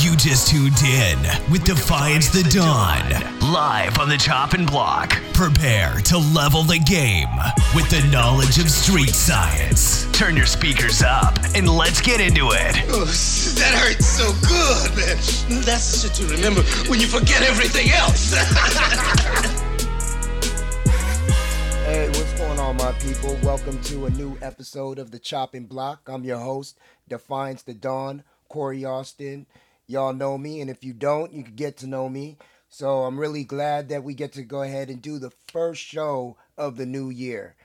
You just tuned in with Defiance the Dawn. Live on the chopping block. Prepare to level the game with the knowledge of street science. Turn your speakers up and let's get into it. Oh, that hurts so good, man. That's the shit to remember when you forget everything else. Hey, what's going on, my people? Welcome to a new episode of the Chopping Block. I'm your host, Defiance the Dawn, Corey Austin. Y'all know me, and if you don't, you can get to know me. So I'm really glad that we get to go ahead and do the first show of the new year.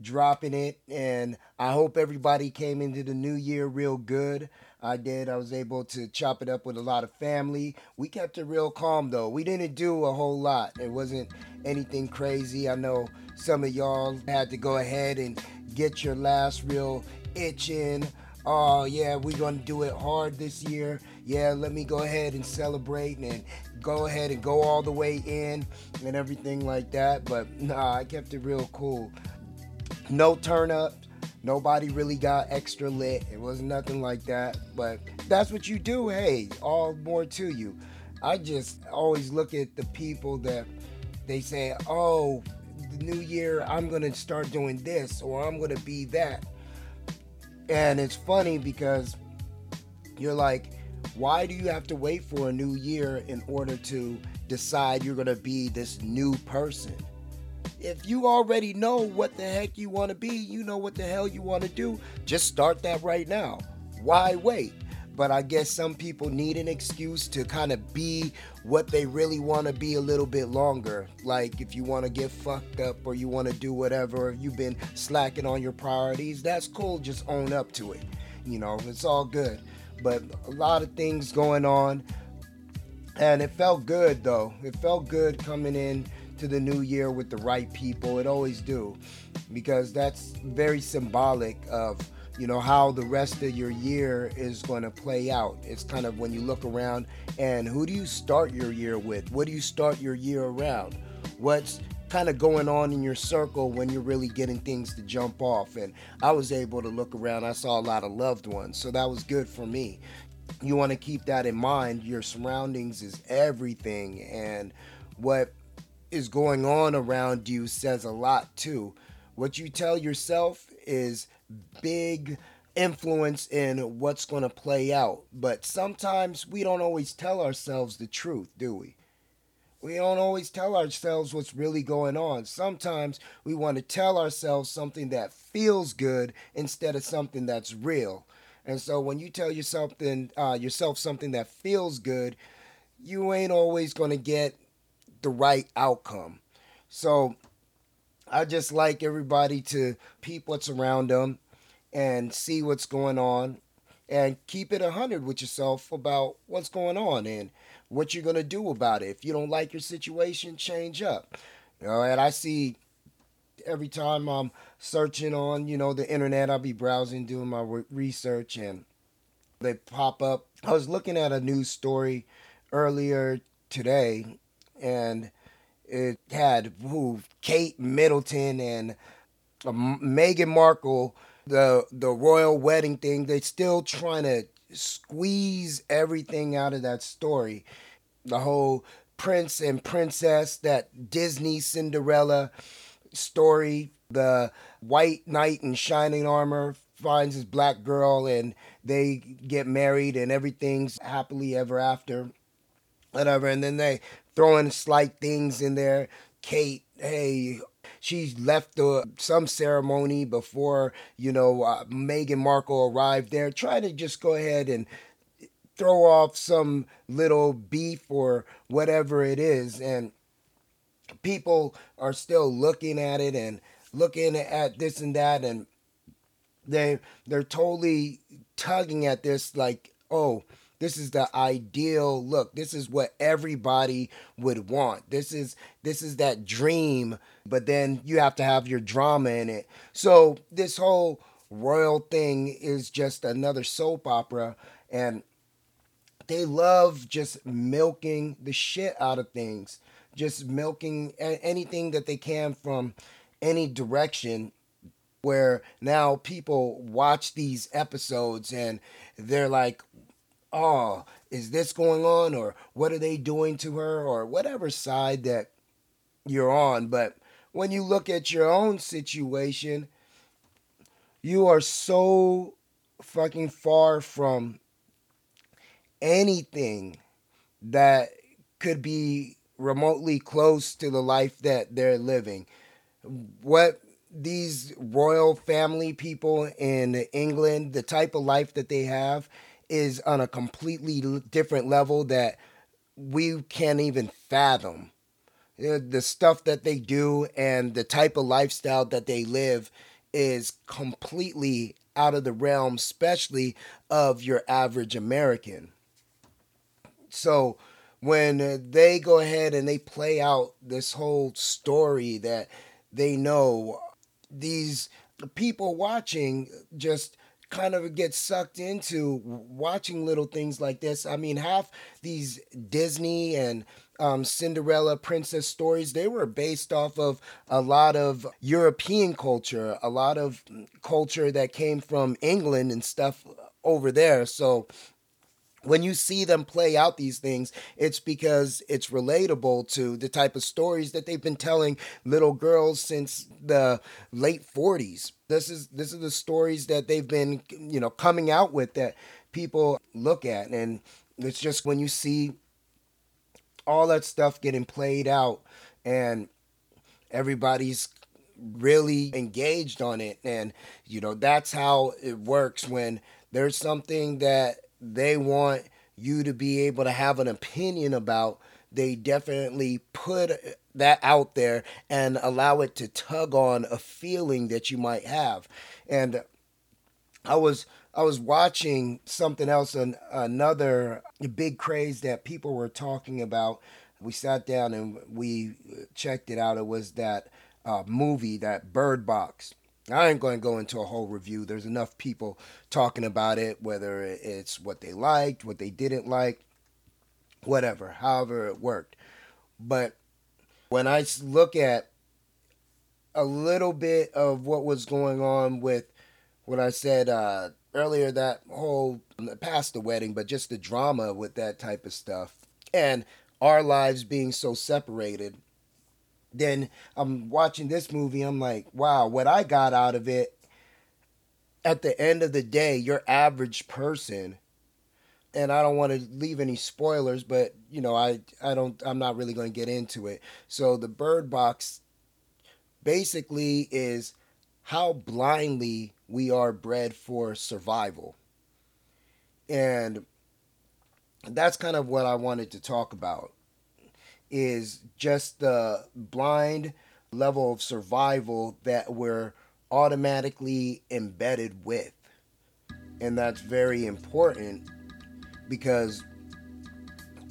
Dropping it, and I hope everybody came into the new year real good. I did. I was able to chop it up with a lot of family. We kept it real calm though. We didn't do a whole lot. It wasn't anything crazy. I know some of y'all had to go ahead and get your last real itch in. Oh, yeah, we're to do it hard this year. Yeah, let me go ahead and celebrate and go ahead and go all the way in and everything like that. But nah, I kept it real cool. No turn ups. Nobody really got extra lit. It was nothing like that. But that's what you do. Hey, all more to you. I just always look at the people that they say, oh, the new year, I'm going to start doing this or I'm going to be that. And it's funny because you're like, why do you have to wait for a new year in order to decide you're going to be this new person? If you already know what the heck you want to be, you know what the hell you want to do, just start that right now. Why wait? But I guess some people need an excuse to kind of be what they really want to be a little bit longer. Like if you want to get fucked up or you want to do whatever, you've been slacking on your priorities, that's cool. Just own up to it. You know, it's all good. But a lot of things going on. And it felt good though. It felt good coming in to the new year with the right people. It always do. Because that's very symbolic of you know how the rest of your year is going to play out it's kind of when you look around and who do you start your year with what do you start your year around what's kind of going on in your circle when you're really getting things to jump off and i was able to look around i saw a lot of loved ones so that was good for me you want to keep that in mind your surroundings is everything and what is going on around you says a lot too what you tell yourself is big influence in what's going to play out. But sometimes we don't always tell ourselves the truth, do we? We don't always tell ourselves what's really going on. Sometimes we want to tell ourselves something that feels good instead of something that's real. And so when you tell yourself something, uh, yourself something that feels good, you ain't always going to get the right outcome. So I just like everybody to peep what's around them and see what's going on and keep it 100 with yourself about what's going on and what you're going to do about it. If you don't like your situation, change up. You know, and I see every time I'm searching on, you know, the internet, I'll be browsing, doing my research, and they pop up. I was looking at a news story earlier today, and it had who Kate Middleton and uh, Meghan Markle the the royal wedding thing. They're still trying to squeeze everything out of that story. The whole prince and princess, that Disney Cinderella story, the white knight in shining armor finds his black girl and they get married and everything's happily ever after. Whatever. And then they throw in slight things in there. Kate, hey, she left the, some ceremony before, you know, uh, Meghan Markle arrived there, trying to just go ahead and throw off some little beef or whatever it is. And people are still looking at it and looking at this and that. And they, they're totally tugging at this like, oh, this is the ideal look this is what everybody would want this is this is that dream but then you have to have your drama in it so this whole royal thing is just another soap opera and they love just milking the shit out of things just milking anything that they can from any direction where now people watch these episodes and they're like oh, is this going on or what are they doing to her or whatever side that you're on. But when you look at your own situation, you are so fucking far from anything that could be remotely close to the life that they're living. What these royal family people in England, the type of life that they have is on a completely different level that we can't even fathom. The stuff that they do and the type of lifestyle that they live is completely out of the realm, especially of your average American. So when they go ahead and they play out this whole story that they know, these people watching just kind of get sucked into watching little things like this. I mean, half these Disney and um, Cinderella princess stories, they were based off of a lot of European culture, a lot of culture that came from England and stuff over there. So when you see them play out these things, it's because it's relatable to the type of stories that they've been telling little girls since the late 40s. This is this is the stories that they've been, you know, coming out with that people look at and it's just when you see all that stuff getting played out and everybody's really engaged on it and you know that's how it works when there's something that they want you to be able to have an opinion about, they definitely put that out there and allow it to tug on a feeling that you might have. And I was I was watching something else, an, another big craze that people were talking about. We sat down and we checked it out. It was that uh, movie, that Bird Box. I ain't going to go into a whole review. There's enough people talking about it, whether it's what they liked, what they didn't like, whatever, however it worked. But when I look at a little bit of what was going on with what I said uh, earlier, that whole past the wedding, but just the drama with that type of stuff, and our lives being so separated then I'm watching this movie. I'm like, wow, what I got out of it at the end of the day, your average person, and I don't want to leave any spoilers, but you know, I I don't I'm not really going to get into it. So the Bird Box basically is how blindly we are bred for survival. And that's kind of what I wanted to talk about is just the blind level of survival that we're automatically embedded with. And that's very important because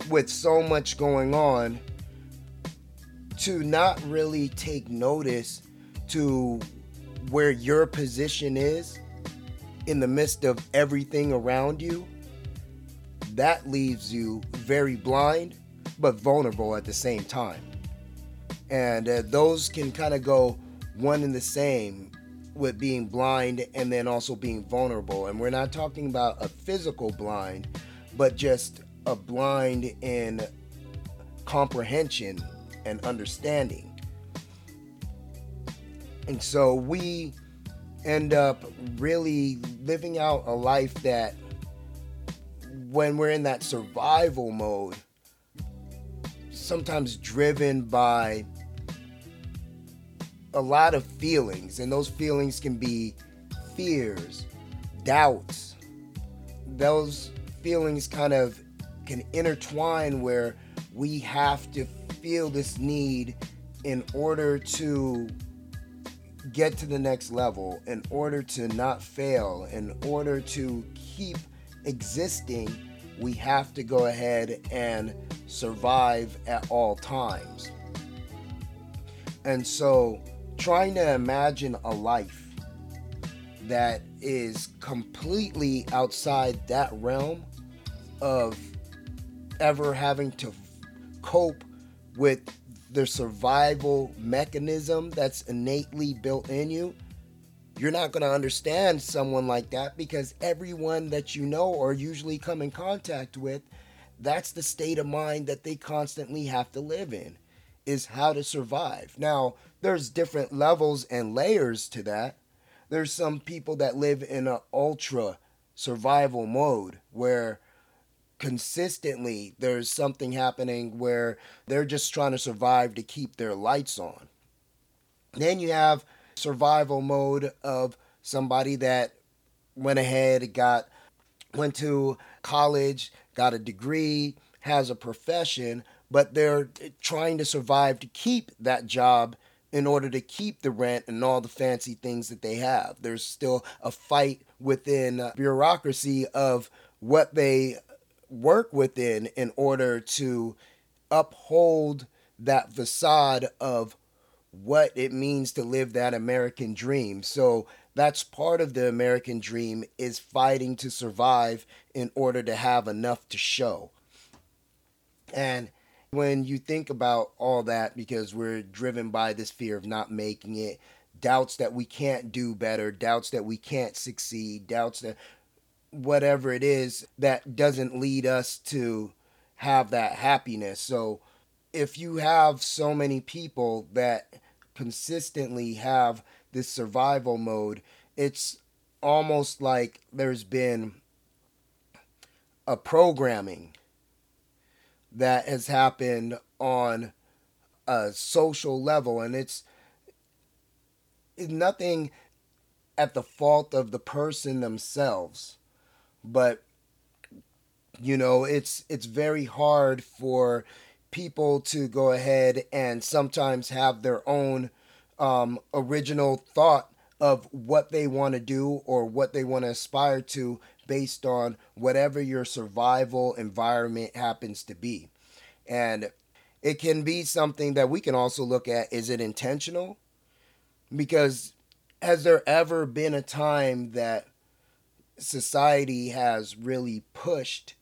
with so much going on, to not really take notice to where your position is in the midst of everything around you, that leaves you very blind but vulnerable at the same time. And uh, those can kind of go one and the same with being blind and then also being vulnerable. And we're not talking about a physical blind, but just a blind in comprehension and understanding. And so we end up really living out a life that when we're in that survival mode, sometimes driven by a lot of feelings, and those feelings can be fears, doubts. Those feelings kind of can intertwine where we have to feel this need in order to get to the next level, in order to not fail, in order to keep existing, we have to go ahead and survive at all times. And so, trying to imagine a life that is completely outside that realm of ever having to cope with the survival mechanism that's innately built in you, you're not going to understand someone like that because everyone that you know or usually come in contact with, that's the state of mind that they constantly have to live in is how to survive. Now, there's different levels and layers to that. There's some people that live in an ultra survival mode where consistently there's something happening where they're just trying to survive to keep their lights on. Then you have survival mode of somebody that went ahead, got went to college, got a degree, has a profession, but they're trying to survive to keep that job in order to keep the rent and all the fancy things that they have. There's still a fight within uh, bureaucracy of what they work within in order to uphold that facade of what it means to live that American dream. So that's part of the American dream is fighting to survive in order to have enough to show. And when you think about all that because we're driven by this fear of not making it, doubts that we can't do better, doubts that we can't succeed, doubts that whatever it is that doesn't lead us to have that happiness. So if you have so many people that consistently have this survival mode, it's almost like there's been a programming that has happened on a social level and it's nothing at the fault of the person themselves but you know it's it's very hard for people to go ahead and sometimes have their own um, original thought of what they want to do or what they want to aspire to based on whatever your survival environment happens to be. And it can be something that we can also look at is it intentional? Because has there ever been a time that society has really pushed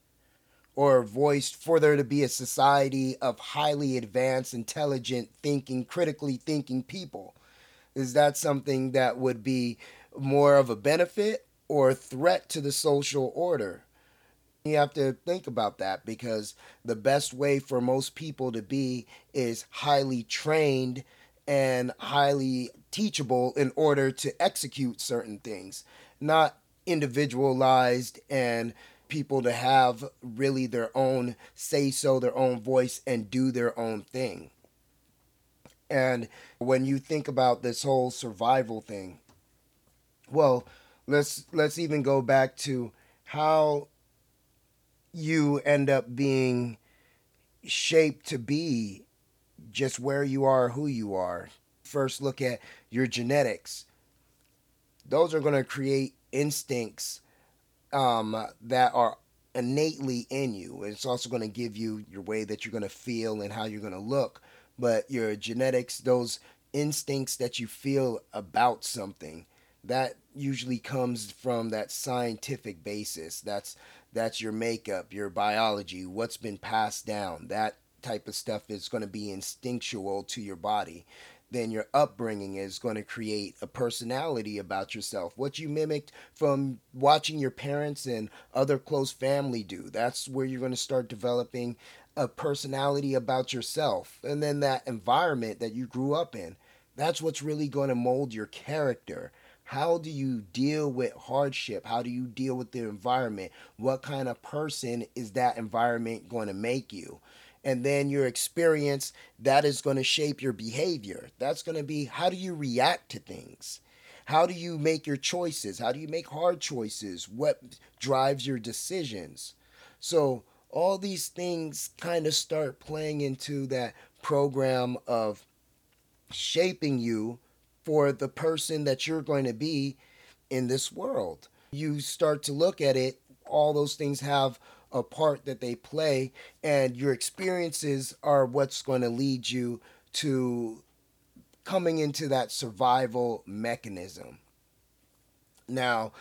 or voiced for there to be a society of highly advanced, intelligent, thinking, critically thinking people? Is that something that would be more of a benefit or a threat to the social order? You have to think about that because the best way for most people to be is highly trained and highly teachable in order to execute certain things, not individualized and people to have really their own say so, their own voice, and do their own thing. And when you think about this whole survival thing, well, let's let's even go back to how you end up being shaped to be just where you are, who you are. First, look at your genetics. Those are going to create instincts um, that are innately in you. It's also going to give you your way that you're going to feel and how you're going to look. But your genetics, those instincts that you feel about something, that usually comes from that scientific basis. That's that's your makeup, your biology, what's been passed down. That type of stuff is going to be instinctual to your body then your upbringing is going to create a personality about yourself. What you mimicked from watching your parents and other close family do. That's where you're going to start developing a personality about yourself. And then that environment that you grew up in, that's what's really going to mold your character. How do you deal with hardship? How do you deal with the environment? What kind of person is that environment going to make you? And then your experience that is going to shape your behavior. That's going to be how do you react to things? How do you make your choices? How do you make hard choices? What drives your decisions? So all these things kind of start playing into that program of shaping you for the person that you're going to be in this world. You start to look at it all those things have a part that they play, and your experiences are what's going to lead you to coming into that survival mechanism. Now,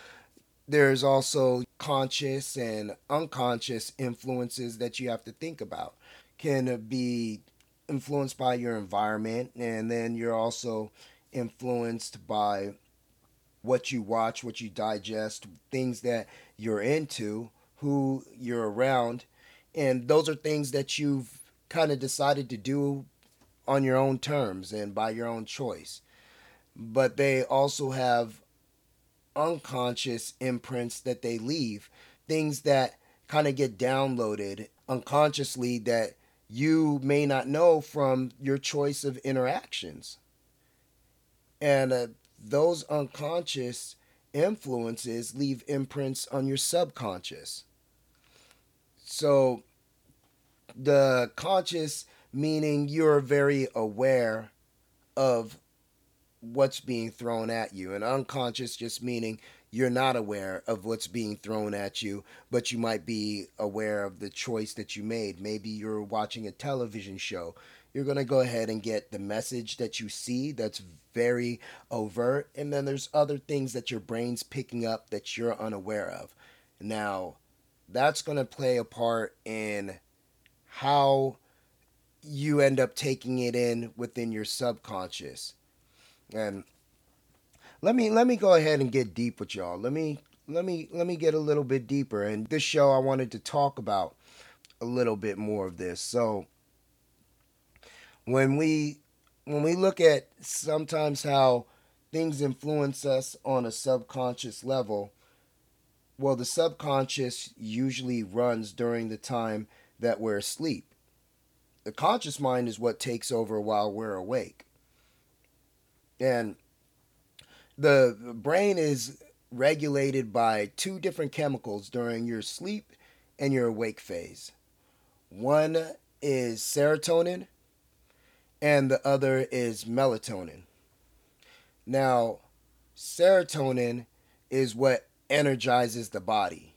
there's also conscious and unconscious influences that you have to think about. Can be influenced by your environment, and then you're also influenced by what you watch, what you digest, things that you're into, who you're around, and those are things that you've kind of decided to do on your own terms and by your own choice. But they also have unconscious imprints that they leave, things that kind of get downloaded unconsciously that you may not know from your choice of interactions. And uh, those unconscious influences leave imprints on your subconscious. So, the conscious meaning you're very aware of what's being thrown at you, and unconscious just meaning you're not aware of what's being thrown at you, but you might be aware of the choice that you made. Maybe you're watching a television show. You're going to go ahead and get the message that you see that's very overt, and then there's other things that your brain's picking up that you're unaware of. Now, that's going to play a part in how you end up taking it in within your subconscious. And let me let me go ahead and get deep with y'all. Let me let me let me get a little bit deeper. And this show I wanted to talk about a little bit more of this. So when we when we look at sometimes how things influence us on a subconscious level, well the subconscious usually runs during the time that we're asleep. The conscious mind is what takes over while we're awake. And the brain is regulated by two different chemicals during your sleep and your awake phase. One is serotonin, and the other is melatonin. Now, serotonin is what energizes the body,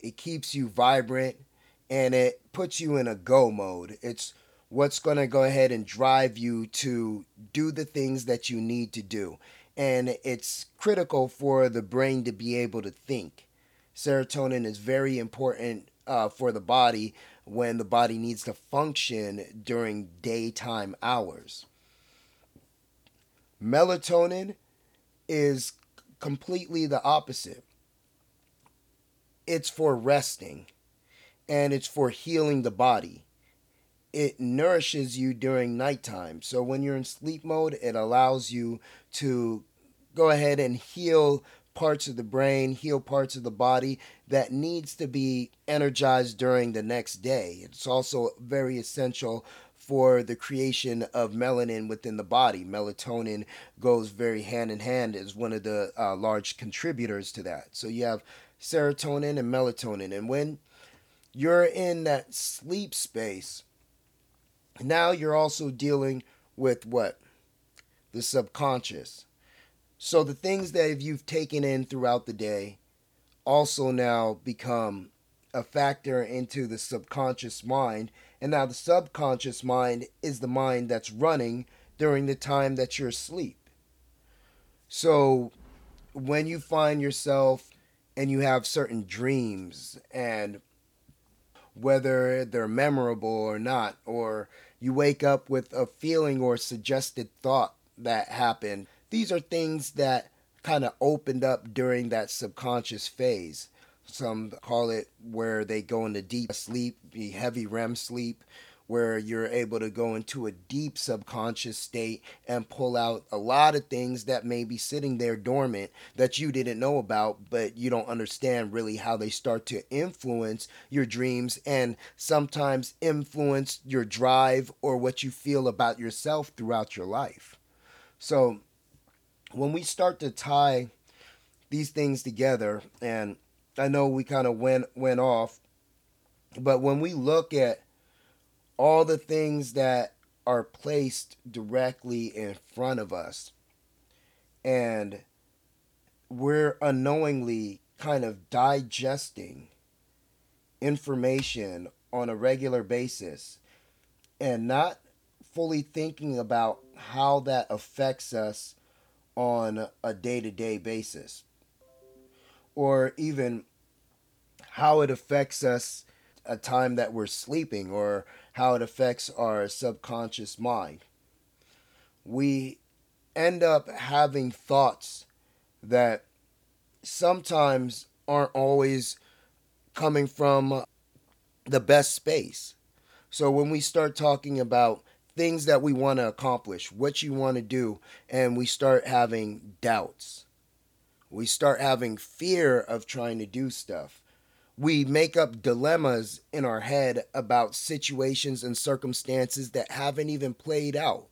it keeps you vibrant and it puts you in a go mode. It's what's going to go ahead and drive you to do the things that you need to do and it's critical for the brain to be able to think. Serotonin is very important uh, for the body when the body needs to function during daytime hours. Melatonin is completely the opposite. It's for resting and it's for healing the body. It nourishes you during nighttime. So when you're in sleep mode, it allows you to go ahead and heal parts of the brain, heal parts of the body that needs to be energized during the next day. It's also very essential for the creation of melanin within the body. Melatonin goes very hand in hand as one of the uh, large contributors to that. So you have serotonin and melatonin. And when you're in that sleep space, now you're also dealing with what? The subconscious. So the things that you've taken in throughout the day also now become a factor into the subconscious mind. And now the subconscious mind is the mind that's running during the time that you're asleep. So when you find yourself and you have certain dreams and whether they're memorable or not, or you wake up with a feeling or suggested thought that happened these are things that kind of opened up during that subconscious phase. Some call it where they go into deep sleep, the heavy REM sleep, where you're able to go into a deep subconscious state and pull out a lot of things that may be sitting there dormant that you didn't know about, but you don't understand really how they start to influence your dreams and sometimes influence your drive or what you feel about yourself throughout your life. So, when we start to tie these things together, and I know we kind of went went off, but when we look at all the things that are placed directly in front of us, and we're unknowingly kind of digesting information on a regular basis and not fully thinking about how that affects us on a day to day basis, or even how it affects us a time that we're sleeping, or how it affects our subconscious mind. We end up having thoughts that sometimes aren't always coming from the best space. So when we start talking about things that we want to accomplish, what you want to do, and we start having doubts, we start having fear of trying to do stuff. We make up dilemmas in our head about situations and circumstances that haven't even played out.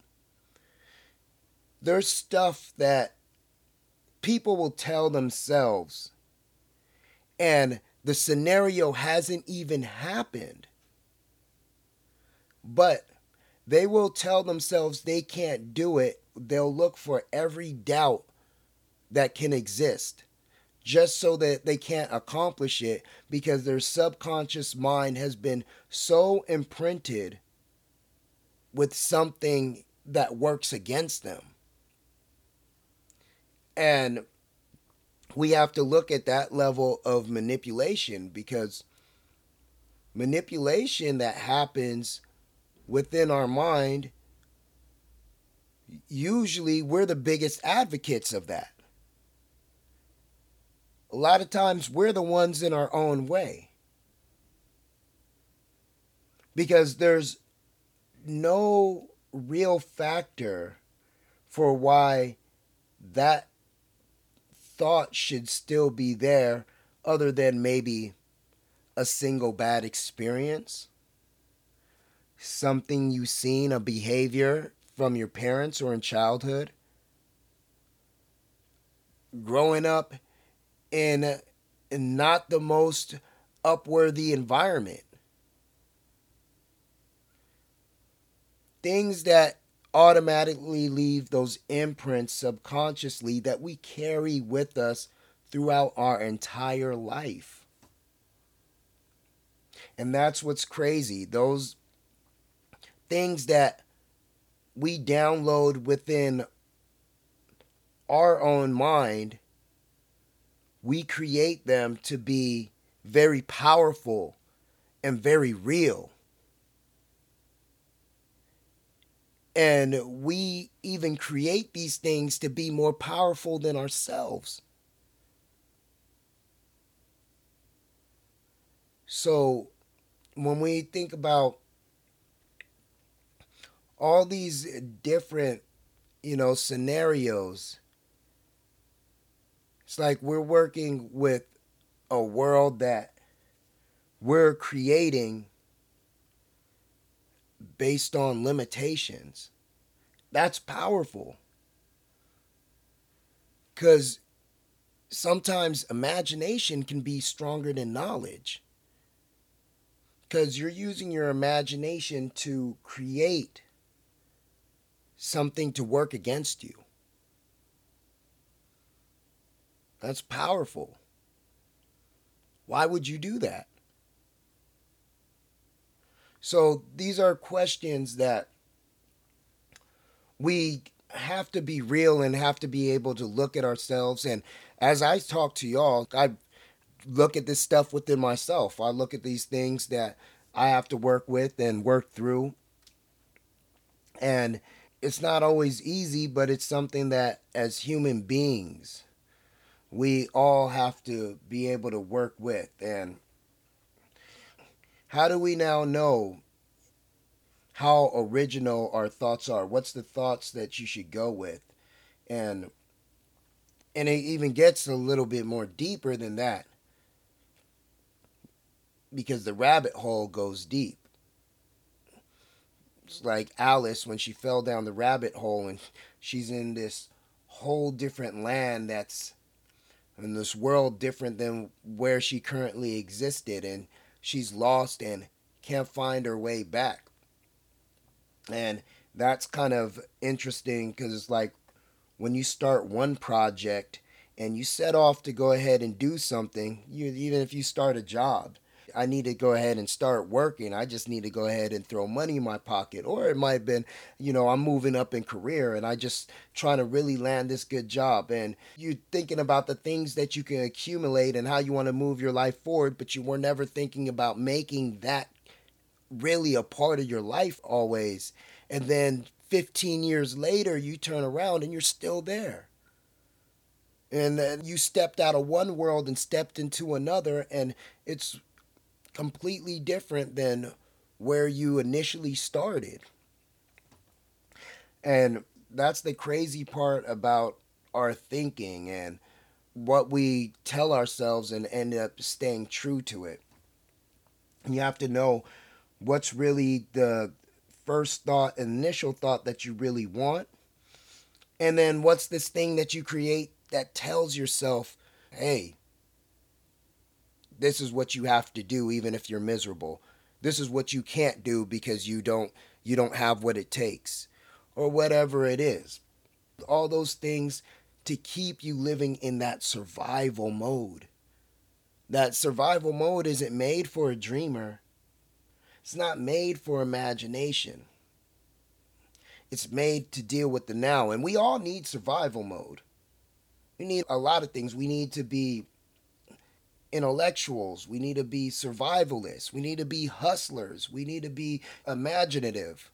There's stuff that people will tell themselves, and the scenario hasn't even happened. But they will tell themselves they can't do it. They'll look for every doubt that can exist just so that they can't accomplish it because their subconscious mind has been so imprinted with something that works against them. And we have to look at that level of manipulation because manipulation that happens within our mind, usually we're the biggest advocates of that. A lot of times we're the ones in our own way. Because there's no real factor for why that thought should still be there other than maybe a single bad experience something you've seen, a behavior from your parents or in childhood, growing up in, in not the most upworthy environment. Things that automatically leave those imprints subconsciously that we carry with us throughout our entire life. And that's what's crazy. Those things that we download within our own mind, we create them to be very powerful and very real. And we even create these things to be more powerful than ourselves. So when we think about all these different, you know, scenarios. It's like we're working with a world that we're creating based on limitations. That's powerful. Because sometimes imagination can be stronger than knowledge. Because you're using your imagination to create something to work against you. That's powerful. Why would you do that? So these are questions that we have to be real and have to be able to look at ourselves. And as I talk to y'all, I look at this stuff within myself. I look at these things that I have to work with and work through. And it's not always easy, but it's something that as human beings, we all have to be able to work with. And how do we now know how original our thoughts are? What's the thoughts that you should go with? And and it even gets a little bit more deeper than that because the rabbit hole goes deep. It's like Alice when she fell down the rabbit hole and she's in this whole different land that's in this world different than where she currently existed and she's lost and can't find her way back. And that's kind of interesting because it's like when you start one project and you set off to go ahead and do something, you even if you start a job, I need to go ahead and start working. I just need to go ahead and throw money in my pocket. Or it might have been, you know, I'm moving up in career and I just trying to really land this good job. And you're thinking about the things that you can accumulate and how you want to move your life forward, but you were never thinking about making that really a part of your life always. And then 15 years later, you turn around and you're still there. And then you stepped out of one world and stepped into another, and it's completely different than where you initially started. And that's the crazy part about our thinking and what we tell ourselves and end up staying true to it. You have to know what's really the first thought, initial thought that you really want. And then what's this thing that you create that tells yourself, hey, this is what you have to do even if you're miserable. This is what you can't do because you don't you don't have what it takes or whatever it is. All those things to keep you living in that survival mode. That survival mode isn't made for a dreamer. It's not made for imagination. It's made to deal with the now. And we all need survival mode. We need a lot of things. We need to be intellectuals. We need to be survivalists. We need to be hustlers. We need to be imaginative.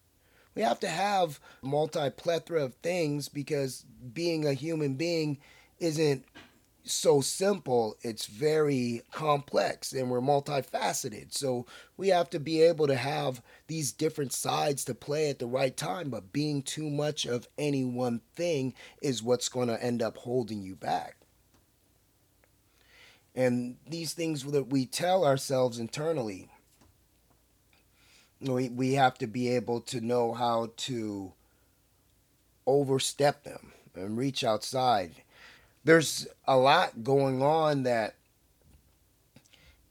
We have to have multi plethora of things because being a human being isn't so simple, it's very complex and we're multifaceted. So we have to be able to have these different sides to play at the right time, but being too much of any one thing is what's going to end up holding you back. And these things that we tell ourselves internally, we, we have to be able to know how to overstep them and reach outside. There's a lot going on that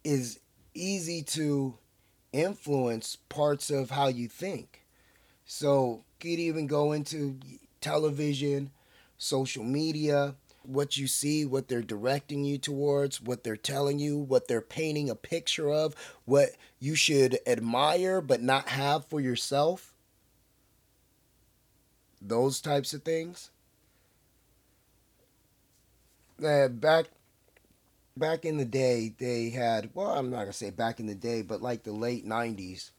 is easy to influence parts of how you think. So, could even go into television, social media, what you see, what they're directing you towards, what they're telling you, what they're painting a picture of, what you should admire but not have for yourself. Those types of things. Uh, back back in the day, they had well, I'm not gonna say back in the day, but like the late '90s.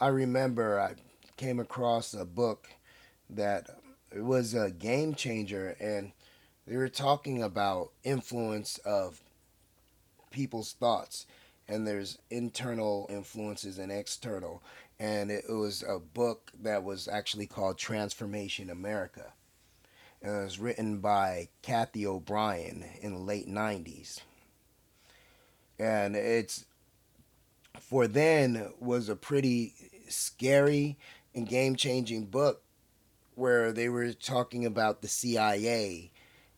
I remember I came across a book that it was a game changer and they were talking about influence of people's thoughts and there's internal influences and external. And it was a book that was actually called transformation america. And it was written by Cathy o'brien in the late 90s and it's for then was a pretty scary and game-changing book where they were talking about the cia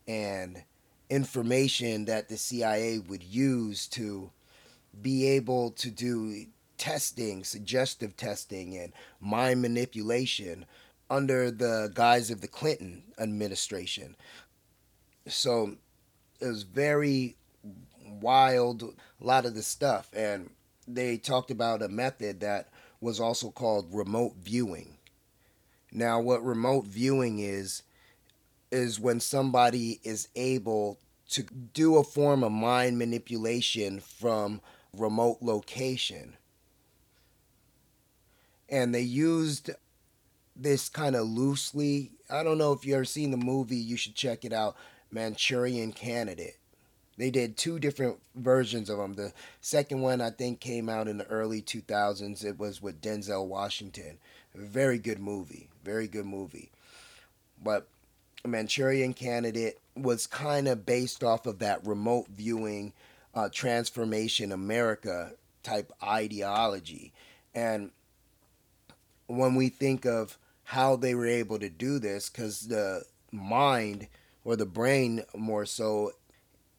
and information that the CIA would use to be able to do testing, suggestive testing, and mind manipulation under the guise of the Clinton administration. So it was very wild, a lot of the stuff. And they talked about a method that was also called remote viewing. Now, what remote viewing is, is when somebody is able to do a form of mind manipulation from remote location. And they used this kind of loosely. I don't know if you ever seen the movie, you should check it out Manchurian Candidate. They did two different versions of them. The second one, I think, came out in the early 2000s. It was with Denzel Washington. Very good movie. Very good movie. But Manchurian Candidate was kind of based off of that remote viewing, uh, transformation America type ideology. And when we think of how they were able to do this, because the mind or the brain more so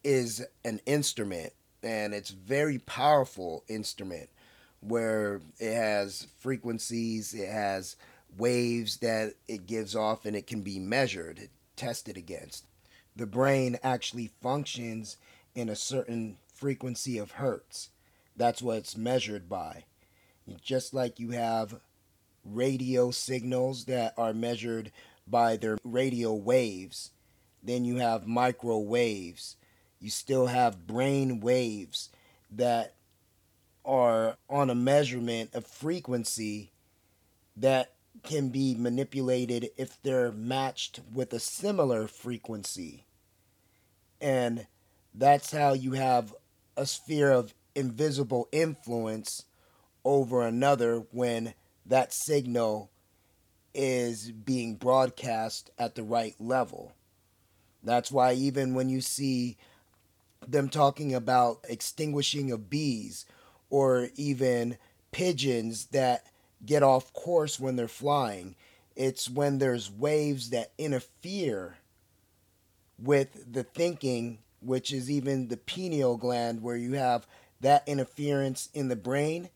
is an instrument and it's very powerful instrument where it has frequencies it has waves that it gives off and it can be measured, tested against. The brain actually functions in a certain frequency of hertz. That's what it's measured by. Just like you have radio signals that are measured by their radio waves, then you have microwaves. You still have brain waves that are on a measurement of frequency that can be manipulated if they're matched with a similar frequency. And that's how you have a sphere of invisible influence over another when that signal is being broadcast at the right level. That's why even when you see them talking about extinguishing of bees or even pigeons that get off course when they're flying, it's when there's waves that interfere with the thinking, which is even the pineal gland, where you have that interference in the brain,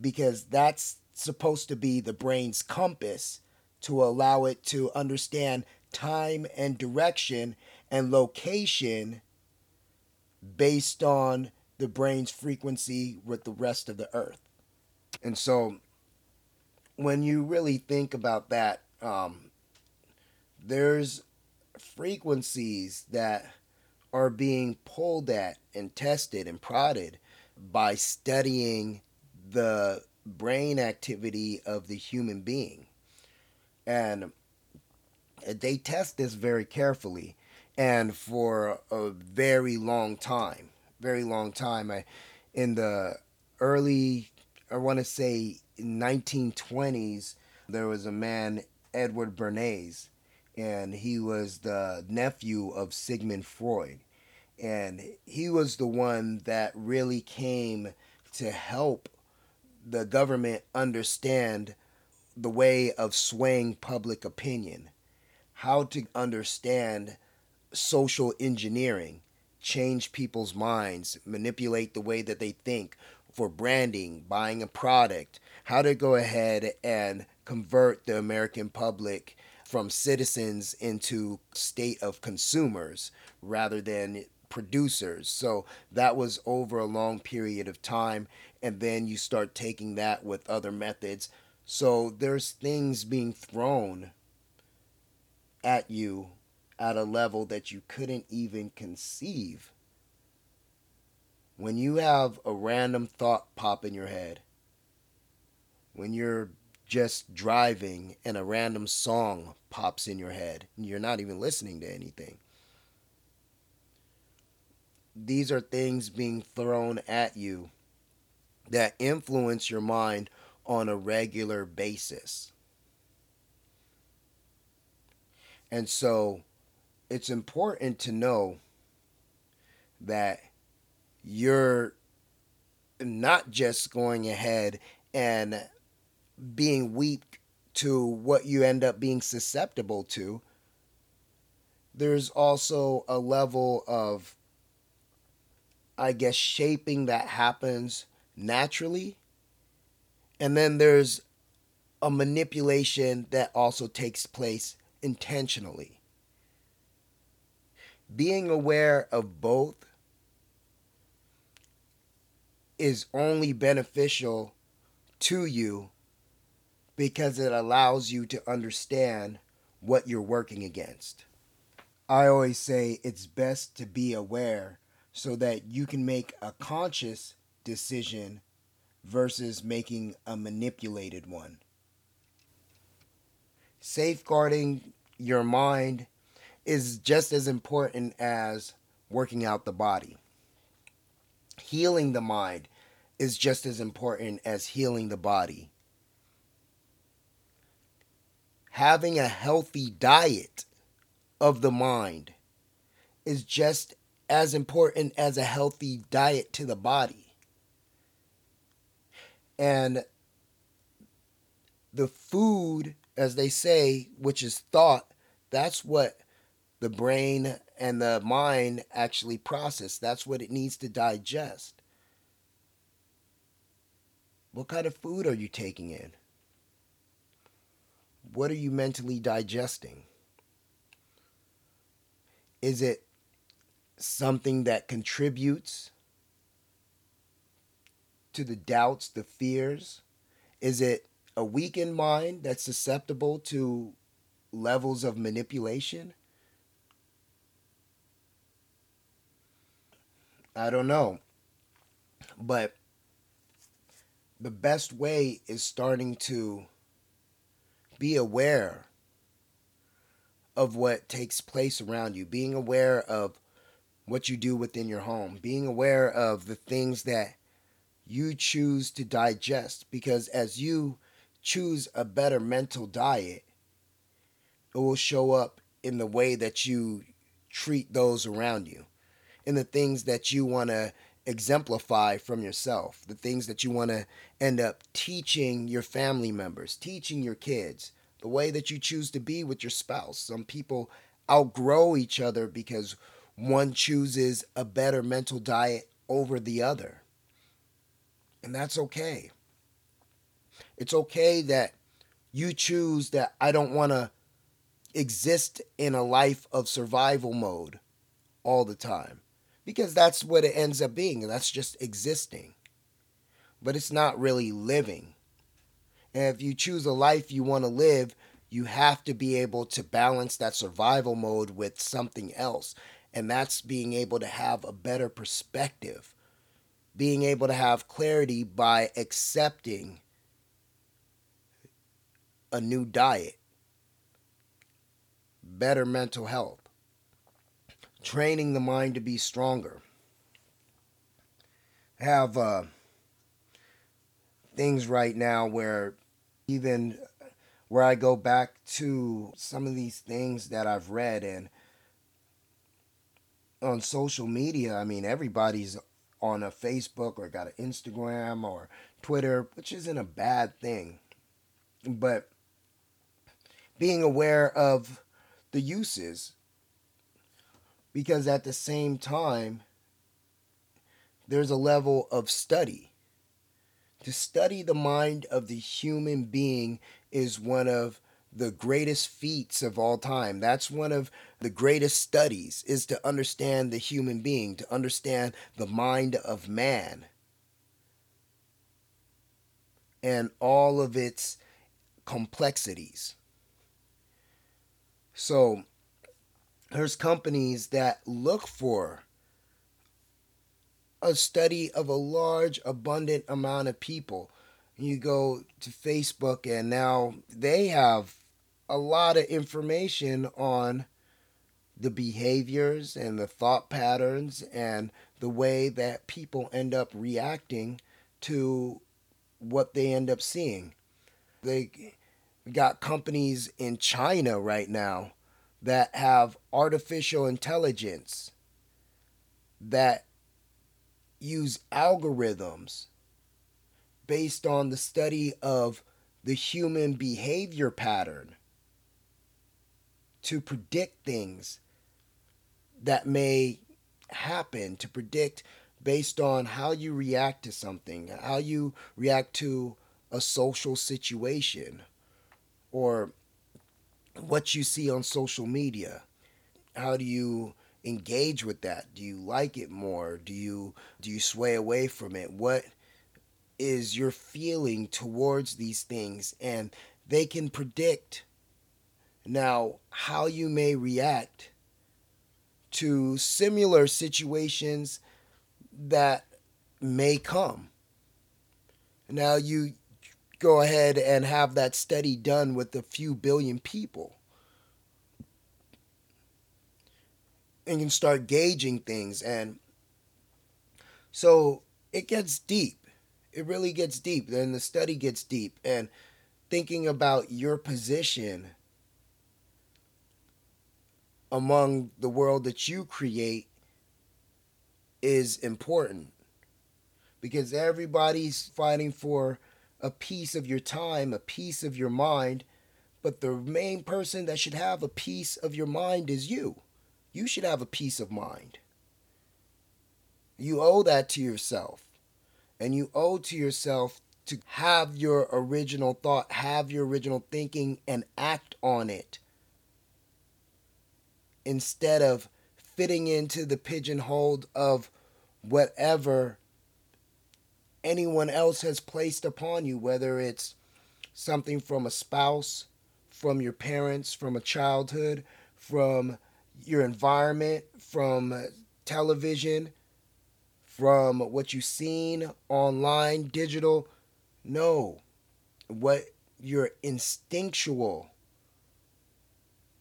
because that's supposed to be the brain's compass to allow it to understand time and direction and location based on the brain's frequency with the rest of the earth. And so when you really think about that, um, there's frequencies that are being pulled at and tested and prodded by studying the brain activity of the human being. And they test this very carefully and for a very long time. Very long time. I, in the early, I want to say 1920s, there was a man, Edward Bernays, and he was the nephew of Sigmund Freud. And he was the one that really came to help the government understand the way of swaying public opinion, how to understand social engineering, change people's minds, manipulate the way that they think for branding, buying a product, how to go ahead and convert the American public from citizens into state of consumers rather than producers. So that was over a long period of time and then you start taking that with other methods. So there's things being thrown at you at a level that you couldn't even conceive. When you have a random thought pop in your head, when you're just driving and a random song pops in your head and you're not even listening to anything. These are things being thrown at you that influence your mind on a regular basis. And so it's important to know that you're not just going ahead and being weak to what you end up being susceptible to. There's also a level of, I guess, shaping that happens naturally. And then there's a manipulation that also takes place intentionally. Being aware of both is only beneficial to you because it allows you to understand what you're working against. I always say it's best to be aware so that you can make a conscious decision versus making a manipulated one. Safeguarding your mind is just as important as working out the body. Healing the mind is just as important as healing the body. Having a healthy diet of the mind is just as important as a healthy diet to the body. And the food, as they say, which is thought, that's what the brain and the mind actually process. That's what it needs to digest. What kind of food are you taking in? What are you mentally digesting? Is it something that contributes to the doubts, the fears? Is it a weakened mind that's susceptible to levels of manipulation? I don't know. But the best way is starting to be aware of what takes place around you, being aware of what you do within your home, being aware of the things that you choose to digest. Because as you choose a better mental diet, it will show up in the way that you treat those around you, in the things that you want to exemplify from yourself, the things that you want to end up teaching your family members, teaching your kids, the way that you choose to be with your spouse. Some people outgrow each other because one chooses a better mental diet over the other. And that's okay. It's okay that you choose that I don't want to exist in a life of survival mode all the time because that's what it ends up being. That's just existing. But it's not really living. And if you choose a life you want to live, you have to be able to balance that survival mode with something else. And that's being able to have a better perspective, being able to have clarity by accepting a new diet, better mental health, training the mind to be stronger. Have uh, things right now where even where I go back to some of these things that I've read and on social media, I mean, everybody's on a Facebook or got an Instagram or Twitter, which isn't a bad thing. But being aware of the uses, because at the same time, there's a level of study. To study the mind of the human being is one of the greatest feats of all time. That's one of the greatest studies is to understand the human being, to understand the mind of man and all of its complexities. So there's companies that look for a study of a large abundant amount of people you go to Facebook and now they have a lot of information on the behaviors and the thought patterns and the way that people end up reacting to what they end up seeing. They got companies in China right now that have artificial intelligence that use algorithms based on the study of the human behavior pattern to predict things that may happen, to predict based on how you react to something, how you react to a social situation, or what you see on social media. How do you engage with that? Do you like it more? Do you do you sway away from it? What is your feeling towards these things and they can predict now how you may react to similar situations that may come. Now you go ahead and have that study done with a few billion people. And you can start gauging things and so it gets deep it really gets deep. Then the study gets deep. And thinking about your position among the world that you create is important because everybody's fighting for a piece of your time, a piece of your mind, but the main person that should have a piece of your mind is you. You should have a peace of mind. You owe that to yourself and you owe to yourself to have your original thought, have your original thinking, and act on it instead of fitting into the pigeonhole of whatever anyone else has placed upon you, whether it's something from a spouse, from your parents, from a childhood, from your environment, from television, from what you've seen online, digital. No. What your instinctual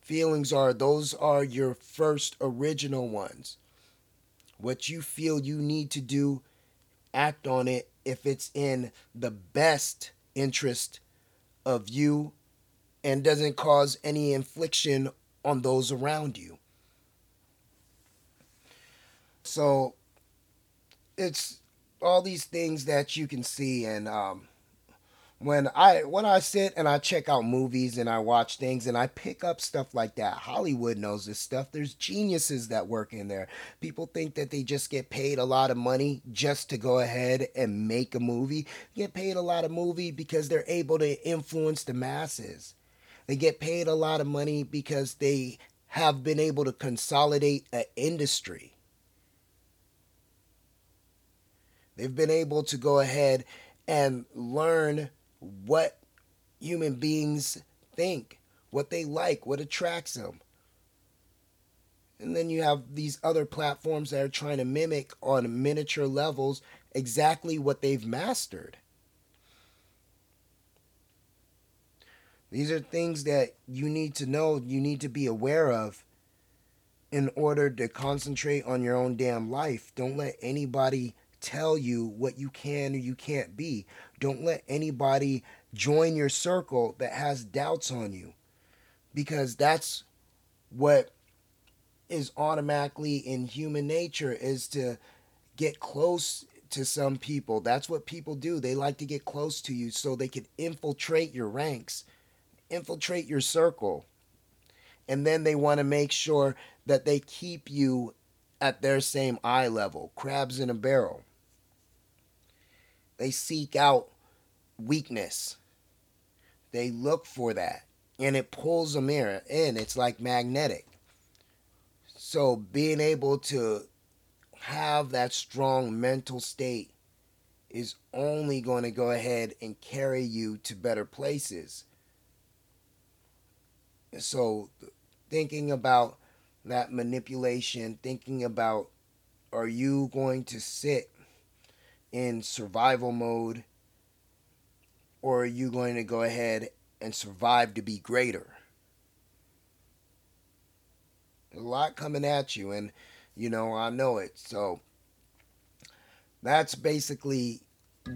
feelings are, those are your first original ones. what you feel you need to do, act on it if it's in the best interest of you and doesn't cause any infliction on those around you. So it's all these things that you can see and um, when I when I sit and I check out movies and I watch things and I pick up stuff like that. Hollywood knows this stuff. There's geniuses that work in there. People think that they just get paid a lot of money just to go ahead and make a movie. They get paid a lot of movie because they're able to influence the masses. They get paid a lot of money because they have been able to consolidate an industry. They've been able to go ahead and learn what human beings think, what they like, what attracts them. And then you have these other platforms that are trying to mimic on miniature levels exactly what they've mastered. These are things that you need to know, you need to be aware of in order to concentrate on your own damn life. Don't let anybody tell you what you can or you can't be. Don't let anybody join your circle that has doubts on you because that's what is automatically in human nature is to get close to some people. That's what people do. They like to get close to you so they can infiltrate your ranks, infiltrate your circle. And then they want to make sure that they keep you at their same eye level, crabs in a barrel. They seek out weakness. They look for that. And it pulls them in. It's like magnetic. So being able to have that strong mental state is only going to go ahead and carry you to better places. So thinking about that manipulation, thinking about are you going to sit in survival mode or are you going to go ahead and survive to be greater? A lot coming at you, and you know, I know it. So that's basically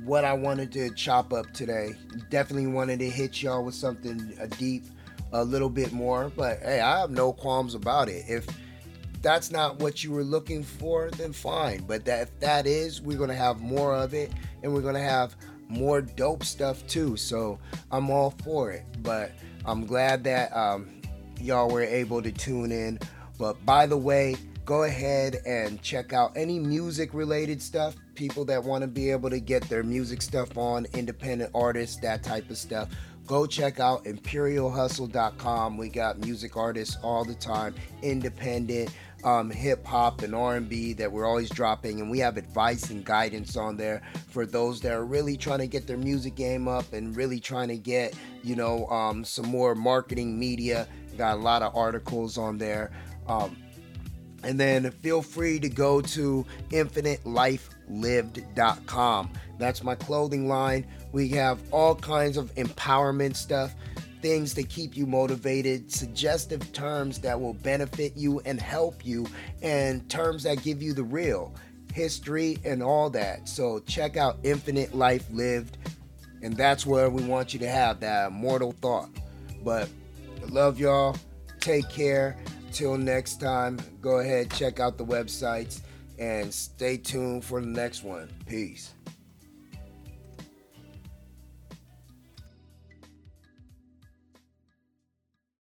what I wanted to chop up today. Definitely wanted to hit y'all with something deep, a little bit more, but hey, I have no qualms about it. That's not what you were looking for, then fine. But that if that is, we're gonna have more of it, and we're gonna have more dope stuff too. So I'm all for it. But I'm glad that um, y'all were able to tune in. But by the way, go ahead and check out any music related stuff. People that want to be able to get their music stuff on, independent artists, that type of stuff go check out imperialhustle.com we got music artists all the time independent um, hip hop and R&B that we're always dropping, and we have advice and guidance on there for those that are really trying to get their music game up and really trying to get you know um, some more marketing media. Got a lot of articles on there. Um, and then feel free to go to infinitelifelived.com. That's my clothing line. We have all kinds of empowerment stuff things to keep you motivated, suggestive terms that will benefit you and help you, and terms that give you the real history and all that. So check out Infinite Life Lived, and that's where we want you to have that immortal thought. But love y'all. Take care. Till next time, go ahead, check out the websites, and stay tuned for the next one. Peace.